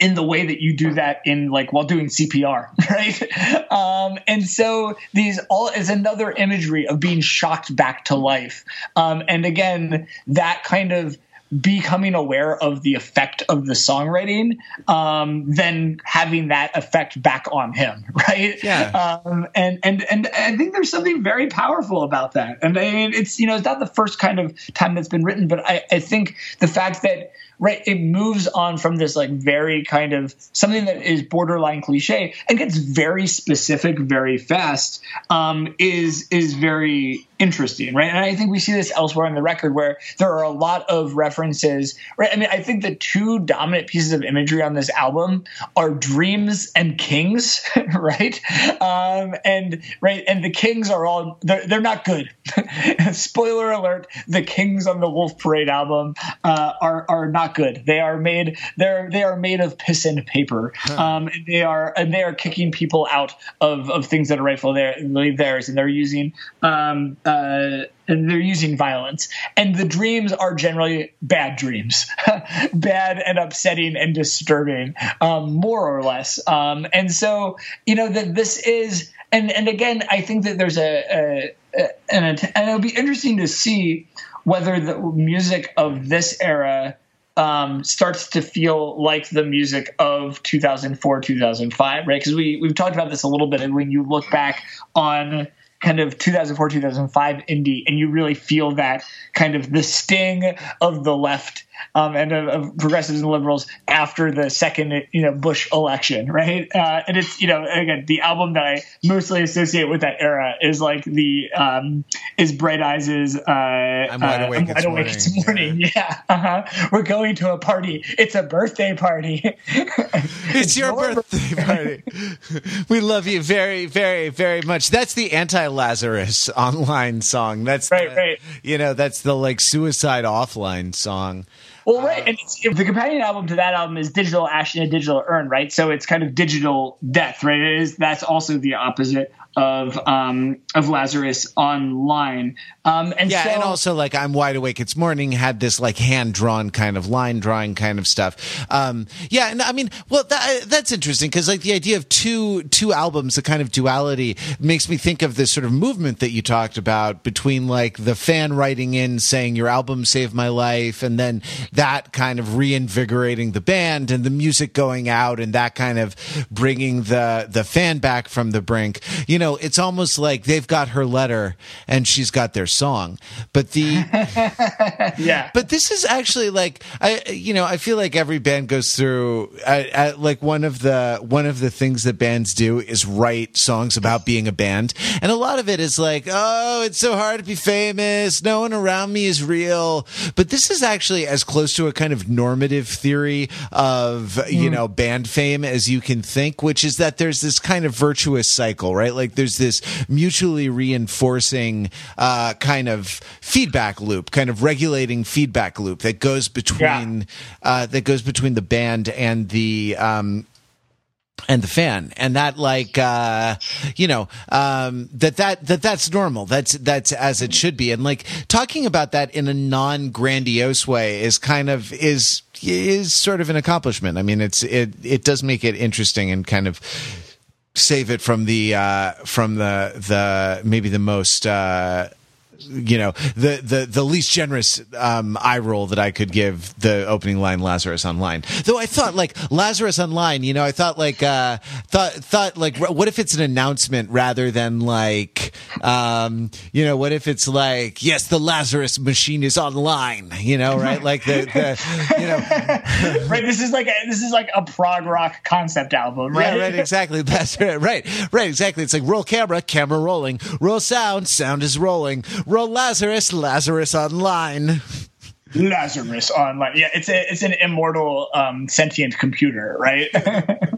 in the way that you do that in like while doing CPR, [LAUGHS] right? Um, and so these all is another imagery of being shocked back to life. Um, and again, that kind of becoming aware of the effect of the songwriting, um, then having that effect back on him, [LAUGHS] right? Yeah. Um, and and and I think there's something very powerful about that. And I mean, it's you know, it's not the first kind of time that's been written, but I, I think the fact that right? It moves on from this like very kind of something that is borderline cliche and gets very specific very fast um, is is very interesting right? And i think we see this elsewhere on the record where there are a lot of references right? I mean i think the two dominant pieces of imagery on this album are dreams and kings [LAUGHS] right? Um, and right and the kings are all they're, they're not good. [LAUGHS] Spoiler alert the kings on the wolf parade album uh, are are not not good. They are made they're they are made of piss and paper. Um, and they are and they are kicking people out of, of things that are rightfully theirs, and they're using um, uh, and they're using violence. And the dreams are generally bad dreams, [LAUGHS] bad and upsetting and disturbing, um, more or less. Um, and so, you know, that this is, and and again, I think that there's a, a, a and, and it'll be interesting to see whether the music of this era um, starts to feel like the music of 2004, 2005, right? Because we we've talked about this a little bit, and when you look back on kind of 2004 2005 indie and you really feel that kind of the sting of the left um, and of, of, progressives and liberals after the second you know Bush election right uh, and it's you know again the album that I mostly associate with that era is like the um, is Bright Eyes is uh, I'm wide uh, awake, I'm wide it's, awake morning. it's morning yeah, [LAUGHS] yeah. Uh-huh. we're going to a party it's a birthday party it's, [LAUGHS] it's your birthday party [LAUGHS] we love you very very very much that's the anti Lazarus online song. That's right, the, right. You know, that's the like suicide offline song. Well, right, um, and the companion album to that album is Digital Ash in a Digital Urn, right? So it's kind of digital death, right? It is that's also the opposite of um, of Lazarus online. Um, and yeah, so, and also like I'm wide awake. It's morning had this like hand drawn kind of line drawing kind of stuff. Um, yeah, and I mean, well, that, that's interesting because like the idea of two two albums, the kind of duality, makes me think of this sort of movement that you talked about between like the fan writing in saying your album saved my life, and then that kind of reinvigorating the band and the music going out and that kind of bringing the the fan back from the brink. You know, it's almost like they've got her letter and she's got their song. But the [LAUGHS] yeah, but this is actually like I you know I feel like every band goes through I, I, like one of the one of the things that bands do is write songs about being a band, and a lot of it is like oh it's so hard to be famous, no one around me is real. But this is actually as close to a kind of normative theory of you mm. know band fame as you can think, which is that there's this kind of virtuous cycle, right? Like there's this mutually reinforcing uh, kind of feedback loop, kind of regulating feedback loop that goes between uh, that goes between the band and the um, and the fan. And that like uh you know um that that that that's normal. That's that's as it should be. And like talking about that in a non grandiose way is kind of is is sort of an accomplishment. I mean it's it it does make it interesting and kind of save it from the uh from the the maybe the most uh you know the the the least generous um, eye roll that I could give the opening line Lazarus Online. Though I thought like Lazarus Online, you know, I thought like uh, thought thought like what if it's an announcement rather than like um, you know what if it's like yes the Lazarus machine is online, you know, right? Like the, the you know [LAUGHS] right. This is like a, this is like a prog rock concept album, right? Yeah, right. Exactly. That's right. Right. Right. Exactly. It's like roll camera, camera rolling, roll sound, sound is rolling roll Lazarus, Lazarus online. Lazarus online. Yeah, it's a it's an immortal um, sentient computer, right? [LAUGHS]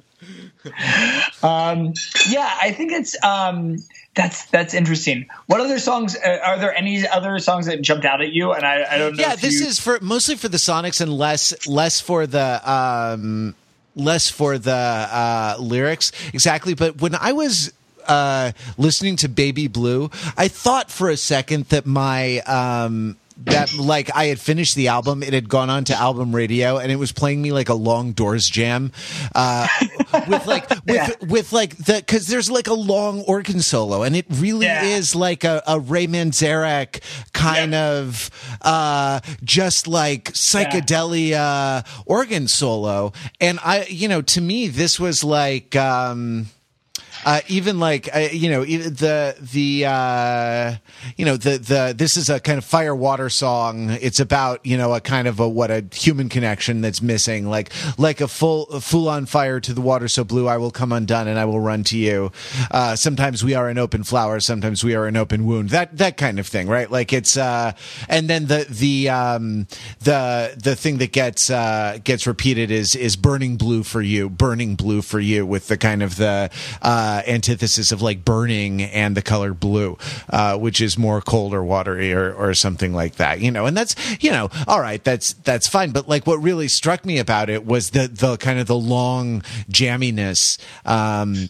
um, yeah, I think it's um, that's that's interesting. What other songs uh, are there? Any other songs that jumped out at you? And I, I don't know. Yeah, this you... is for mostly for the Sonics and less less for the. Um, less for the uh, lyrics exactly but when i was uh, listening to Baby Blue, I thought for a second that my um, that like I had finished the album, it had gone on to album radio, and it was playing me like a long Doors jam, uh, [LAUGHS] with like with yeah. with like the because there's like a long organ solo, and it really yeah. is like a, a Ray Manzarek kind yep. of uh, just like psychedelia yeah. organ solo, and I you know to me this was like. Um, uh, even like uh, you know the the uh, you know the the this is a kind of fire water song. It's about you know a kind of a what a human connection that's missing, like like a full fool on fire to the water so blue I will come undone and I will run to you. Uh, sometimes we are an open flower, sometimes we are an open wound. That that kind of thing, right? Like it's uh, and then the the um, the the thing that gets uh, gets repeated is is burning blue for you, burning blue for you, with the kind of the uh, uh, antithesis of like burning and the color blue, uh, which is more cold or watery or, or something like that, you know, and that's, you know, all right, that's, that's fine. But like what really struck me about it was the, the kind of the long jamminess, um,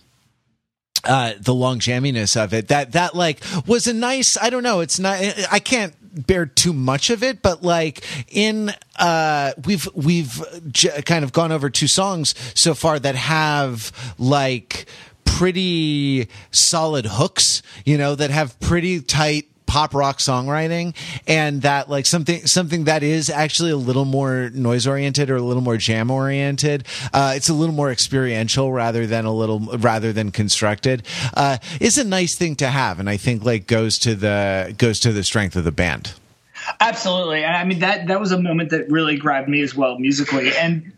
uh, the long jamminess of it that that like was a nice i don't know it's not i can't bear too much of it but like in uh we've we've j- kind of gone over two songs so far that have like pretty solid hooks, you know, that have pretty tight pop rock songwriting and that like something something that is actually a little more noise oriented or a little more jam oriented uh, it's a little more experiential rather than a little rather than constructed. Uh, is a nice thing to have and i think like goes to the goes to the strength of the band. Absolutely. I mean that that was a moment that really grabbed me as well musically. And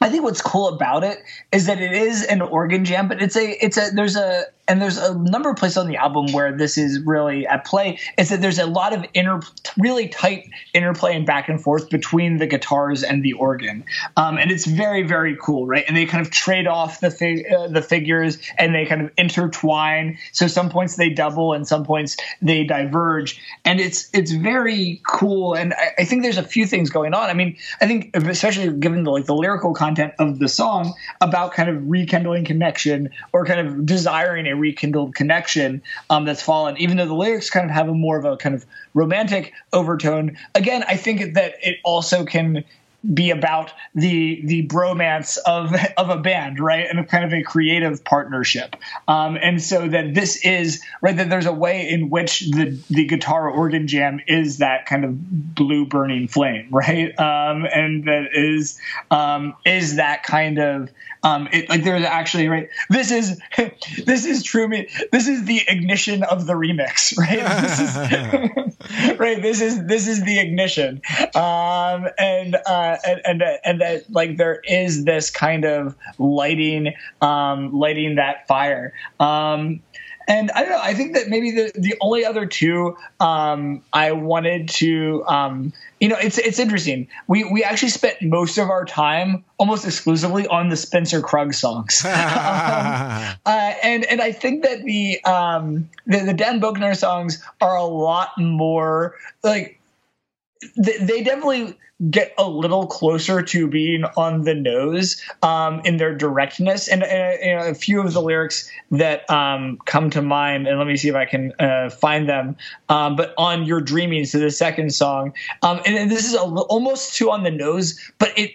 I think what's cool about it is that it is an organ jam, but it's a it's a there's a and there's a number of places on the album where this is really at play. Is that there's a lot of inter, really tight interplay and back and forth between the guitars and the organ, um, and it's very very cool, right? And they kind of trade off the fig- uh, the figures and they kind of intertwine. So some points they double and some points they diverge, and it's it's very cool. And I, I think there's a few things going on. I mean, I think especially given the like the lyrical content of the song about kind of rekindling connection or kind of desiring a rekindled connection um, that's fallen, even though the lyrics kind of have a more of a kind of romantic overtone. Again, I think that it also can be about the the bromance of [LAUGHS] of a band, right, and kind of a creative partnership. Um, and so that this is right that there's a way in which the the guitar organ jam is that kind of blue burning flame, [LAUGHS] right, um, and that is um, is that kind of um, it, like there's actually right. This is [LAUGHS] this is true. This is the ignition of the remix, [LAUGHS] right? This is, [LAUGHS] right. This is this is the ignition, um, and, uh, and and and that like there is this kind of lighting, um, lighting that fire. Um, and I don't know. I think that maybe the the only other two um, I wanted to, um, you know, it's it's interesting. We we actually spent most of our time almost exclusively on the Spencer Krug songs, [LAUGHS] um, [LAUGHS] uh, and and I think that the um, the, the Dan Boeckner songs are a lot more like they, definitely get a little closer to being on the nose um, in their directness. And, uh, a few of the lyrics that um, come to mind, and let me see if I can uh, find them. Um, but on You're Dreaming, so the second song, um, and, and, this is a, almost too on the nose, but it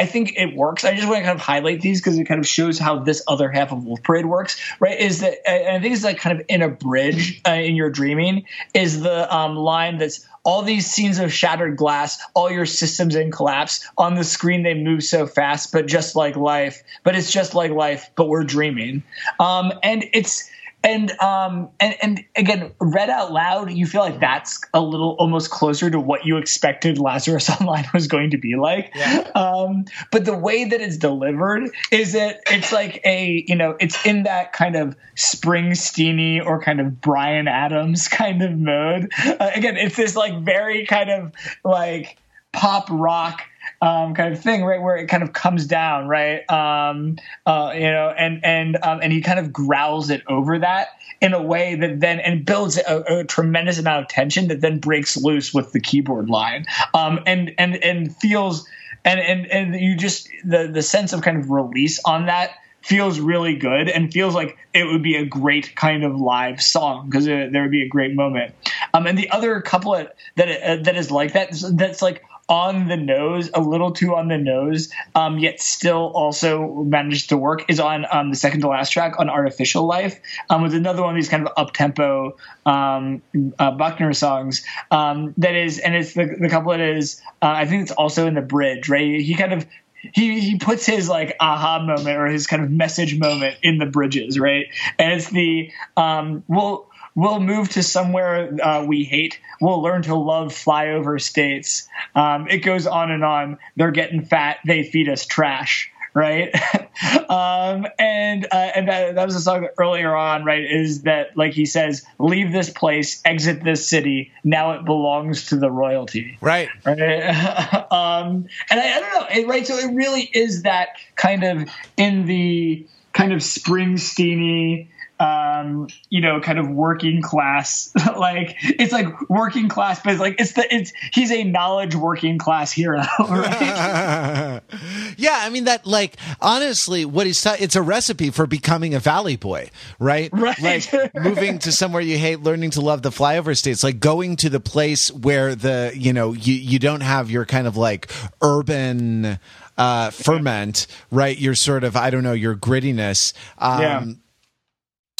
I think it works. I just want to kind of highlight these because it kind of shows how this other half of Wolf Parade works, right? Is that I think it's like kind of in a bridge uh, in you're dreaming is the um, line that's all these scenes of shattered glass, all your systems in collapse. On the screen, they move so fast, but just like life. But it's just like life, but we're dreaming. Um, and it's and um and and again read out loud you feel like that's a little almost closer to what you expected lazarus [LAUGHS] online was going to be like yeah. um but the way that it's delivered is that it's like a you know it's in that kind of springsteeny or kind of Bryan Adams [LAUGHS] kind of mode uh, again it's this like very kind of like pop rock um, kind of thing, right, where it kind of comes down, right, um, uh, you know, and and um, and he kind of growls it over that in a way that then and builds a, a tremendous amount of tension that then breaks loose with the keyboard line, um, and and and feels and and and you just the the sense of kind of release on that feels really good and feels like it would be a great kind of live song because there would be a great moment. Um, and the other couplet that uh, that is like that that's like on the nose, a little too on the nose, um, yet still also managed to work is on um, the second to last track on Artificial Life, um, with another one of these kind of up tempo um, uh, Boeckner songs. Um, that is, and it's the, the couplet is, uh, I think it's also in the bridge, right? He kind of he he puts his like aha moment or his kind of message moment in the bridges, right? And it's the um, well we'll move to somewhere uh, we hate. We'll learn to love flyover states. Um, it goes on and on. They're getting fat. They feed us trash. Right, [LAUGHS] um, and uh, and that, that was a song earlier on. Right, is that like he says, leave this place, exit this city. Now it belongs to the royalty. Right, right. [LAUGHS] um, and I, I don't know. It, right, so it really is that kind of in the kind of Springsteeny um, you know, kind of working class. [LAUGHS] like it's like working class, but it's like it's the it's he's a knowledge working class hero, [LAUGHS] right? [LAUGHS] yeah, I mean that like honestly, what he's it's a recipe for becoming a valley boy, right? Right. Like moving to somewhere you hate, learning to love the flyover states, like going to the place where the you know you you don't have your kind of like urban uh ferment, right? Your sort of I don't know your grittiness. Um, yeah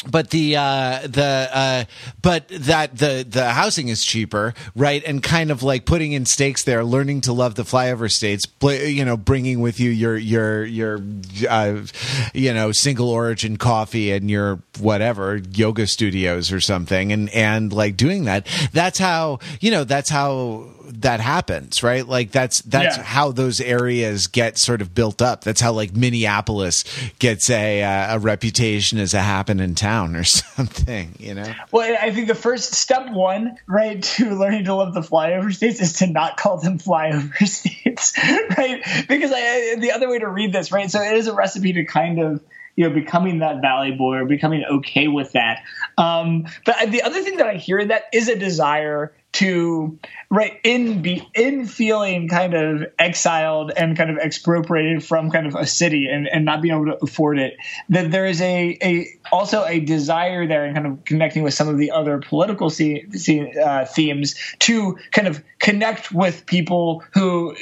but the uh the uh but that the the housing is cheaper right? And kind of like putting in stakes there learning to love the flyover states you know bringing with you your your your uh, you know single origin coffee and your whatever yoga studios or something and and like doing that. That's how you know that's how that happens, right? Like that's that's Yeah. how those areas get sort of built up. That's how like Minneapolis gets a uh, a reputation as a happening town or [LAUGHS] something, you know. Well, I think the first step one, right, [LAUGHS] to learning to love the flyover states is to not call them flyover [LAUGHS] states, right? Because I, the other way to read this, right? So it is a recipe to kind of you know becoming that valley boy or becoming okay with that. Um, but the other thing that I hear in that is a desire to right in be in feeling kind of exiled and kind of expropriated from kind of a city and, and not being able to afford it that there is a, a also a desire there and kind of connecting with some of the other political see, see, uh, themes to kind of connect with people who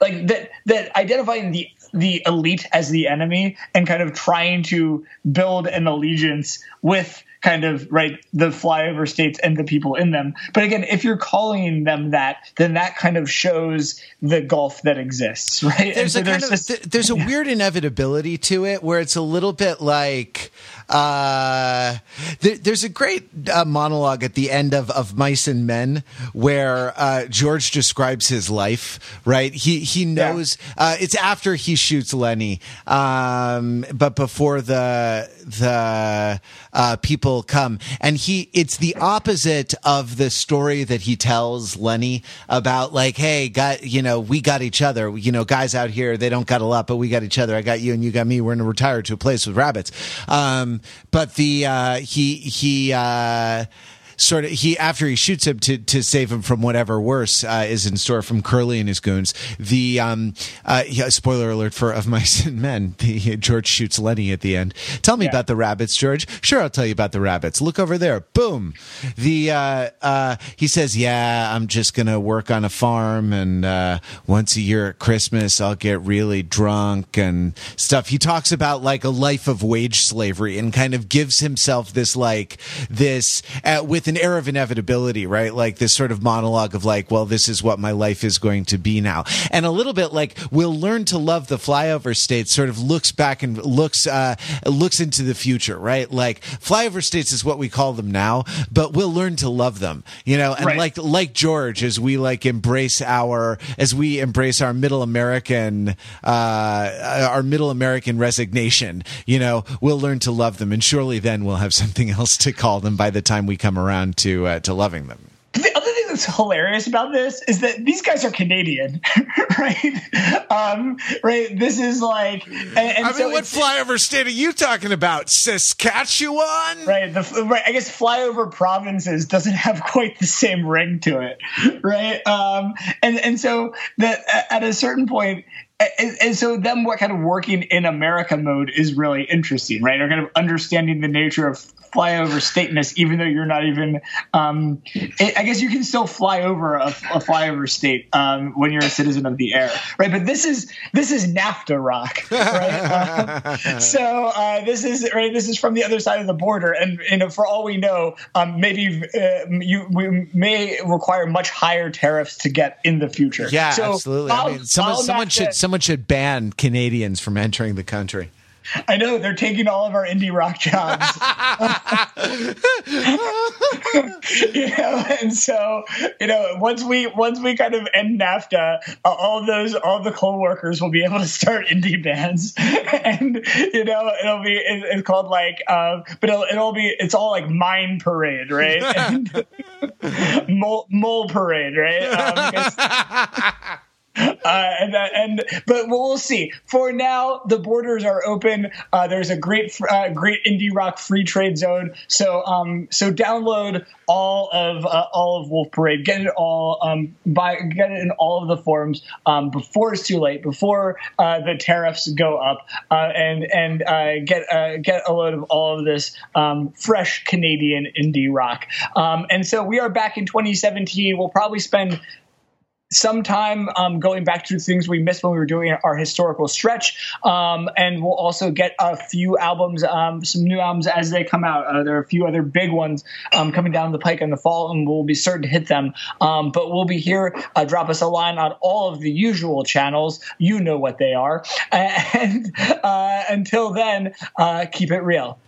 like that that identifying the the elite as the enemy and kind of trying to build an allegiance with kind of right the flyover states and the people in them. But again if you're calling them that then that kind of shows the gulf that exists [LAUGHS] right? There's And a so kind of there's a [LAUGHS] weird inevitability to it where it's a little bit like uh, there, there's a great uh, monologue at the end of of Mice and Men where uh, George describes his life. Right, he he knows uh, it's after he shoots Lennie, um, but before the the uh, people come, and he it's the opposite of the story that he tells Lennie about like, hey, got you know, we got each other. You know, guys out here they don't got a lot, but we got each other. I got you, and you got me. We're gonna retire to a place with rabbits. Um, but the uh, he he. Uh, Sort of, he after he shoots him to to save him from whatever worse uh, is in store from Curly and his goons. The um, uh, yeah, spoiler alert for of mice and men. The, George shoots Lennie at the end. Tell me Yeah. about the rabbits, George. Sure, I'll tell you about the rabbits. Look over there. Boom. The uh, uh, he says, "Yeah, I'm just gonna work on a farm, and uh, once a year at Christmas, I'll get really drunk and stuff." He talks about like a life of wage slavery and kind of gives himself this like this uh, with an air of inevitability, right? Like this sort of monologue of like, "Well, this is what my life is going to be now," and a little bit like we'll learn to love the flyover states. Sort of looks back and looks uh, looks into the future, right? Like flyover states is what we call them now, but we'll learn to love them, you know. And Right. like like George, as we like embrace our as we embrace our middle American uh, our middle American resignation, you know, we'll learn to love them, and surely then we'll have something [LAUGHS] else to call them by the time we come around to uh, to loving them. the other thing that's hilarious about this is that these guys are Canadian, [LAUGHS] right? Um, right. This is like, and, and I so mean, what flyover state are you talking about? Saskatchewan? Right, the right. I guess flyover provinces doesn't have [LAUGHS] quite the same ring to it, right? Um, and and so that at a certain point, and, and so them what kind of working in America mode is really interesting, right? Or kind of understanding the nature of flyover stateness, even though you're not even. Um, I I guess you can still fly over a, a flyover state um, when you're a citizen of the air, right? But this is this is NAFTA rock, [LAUGHS] right? Um, so uh, this is right. This is from the other side of the border, and you know, for all we know, um, maybe uh, you we may require much higher tariffs to get in the future. Yeah, So absolutely. I mean, someone, someone should someone should ban Canadians from entering the country. I know they're taking all of our indie rock jobs. [LAUGHS] [LAUGHS] you know, and so you know, once we once we kind of end NAFTA, uh, all those all the coal workers will be able to start indie bands, [LAUGHS] and you know, it'll be it, it's called like, um, but it'll, it'll be it's all like Mine Parade, right? And mole, mole Parade, right? Um, uh, and, uh, and but we'll see. For now, the borders are open. Uh, there's a great, uh, great indie rock free trade zone. So, um, so download all of uh, all of Wolf Parade. Get it all. Um, buy get it in all of the forms um, before it's too late. Before the tariffs go up, and and get get a load of all of this um, fresh Canadian indie rock. Um, and so we are back in 2017. We'll probably spend some time um, going back to things we missed when we were doing our historical stretch. Um, and we'll also get a few albums, um, some new albums as they come out. Uh, there are a few other big ones um, coming down the pike in the fall, and we'll be certain to hit them. Um, but we'll be here. Uh, drop us a line on all of the usual channels. You know what they are. [LAUGHS] And uh, until then, uh, keep it real.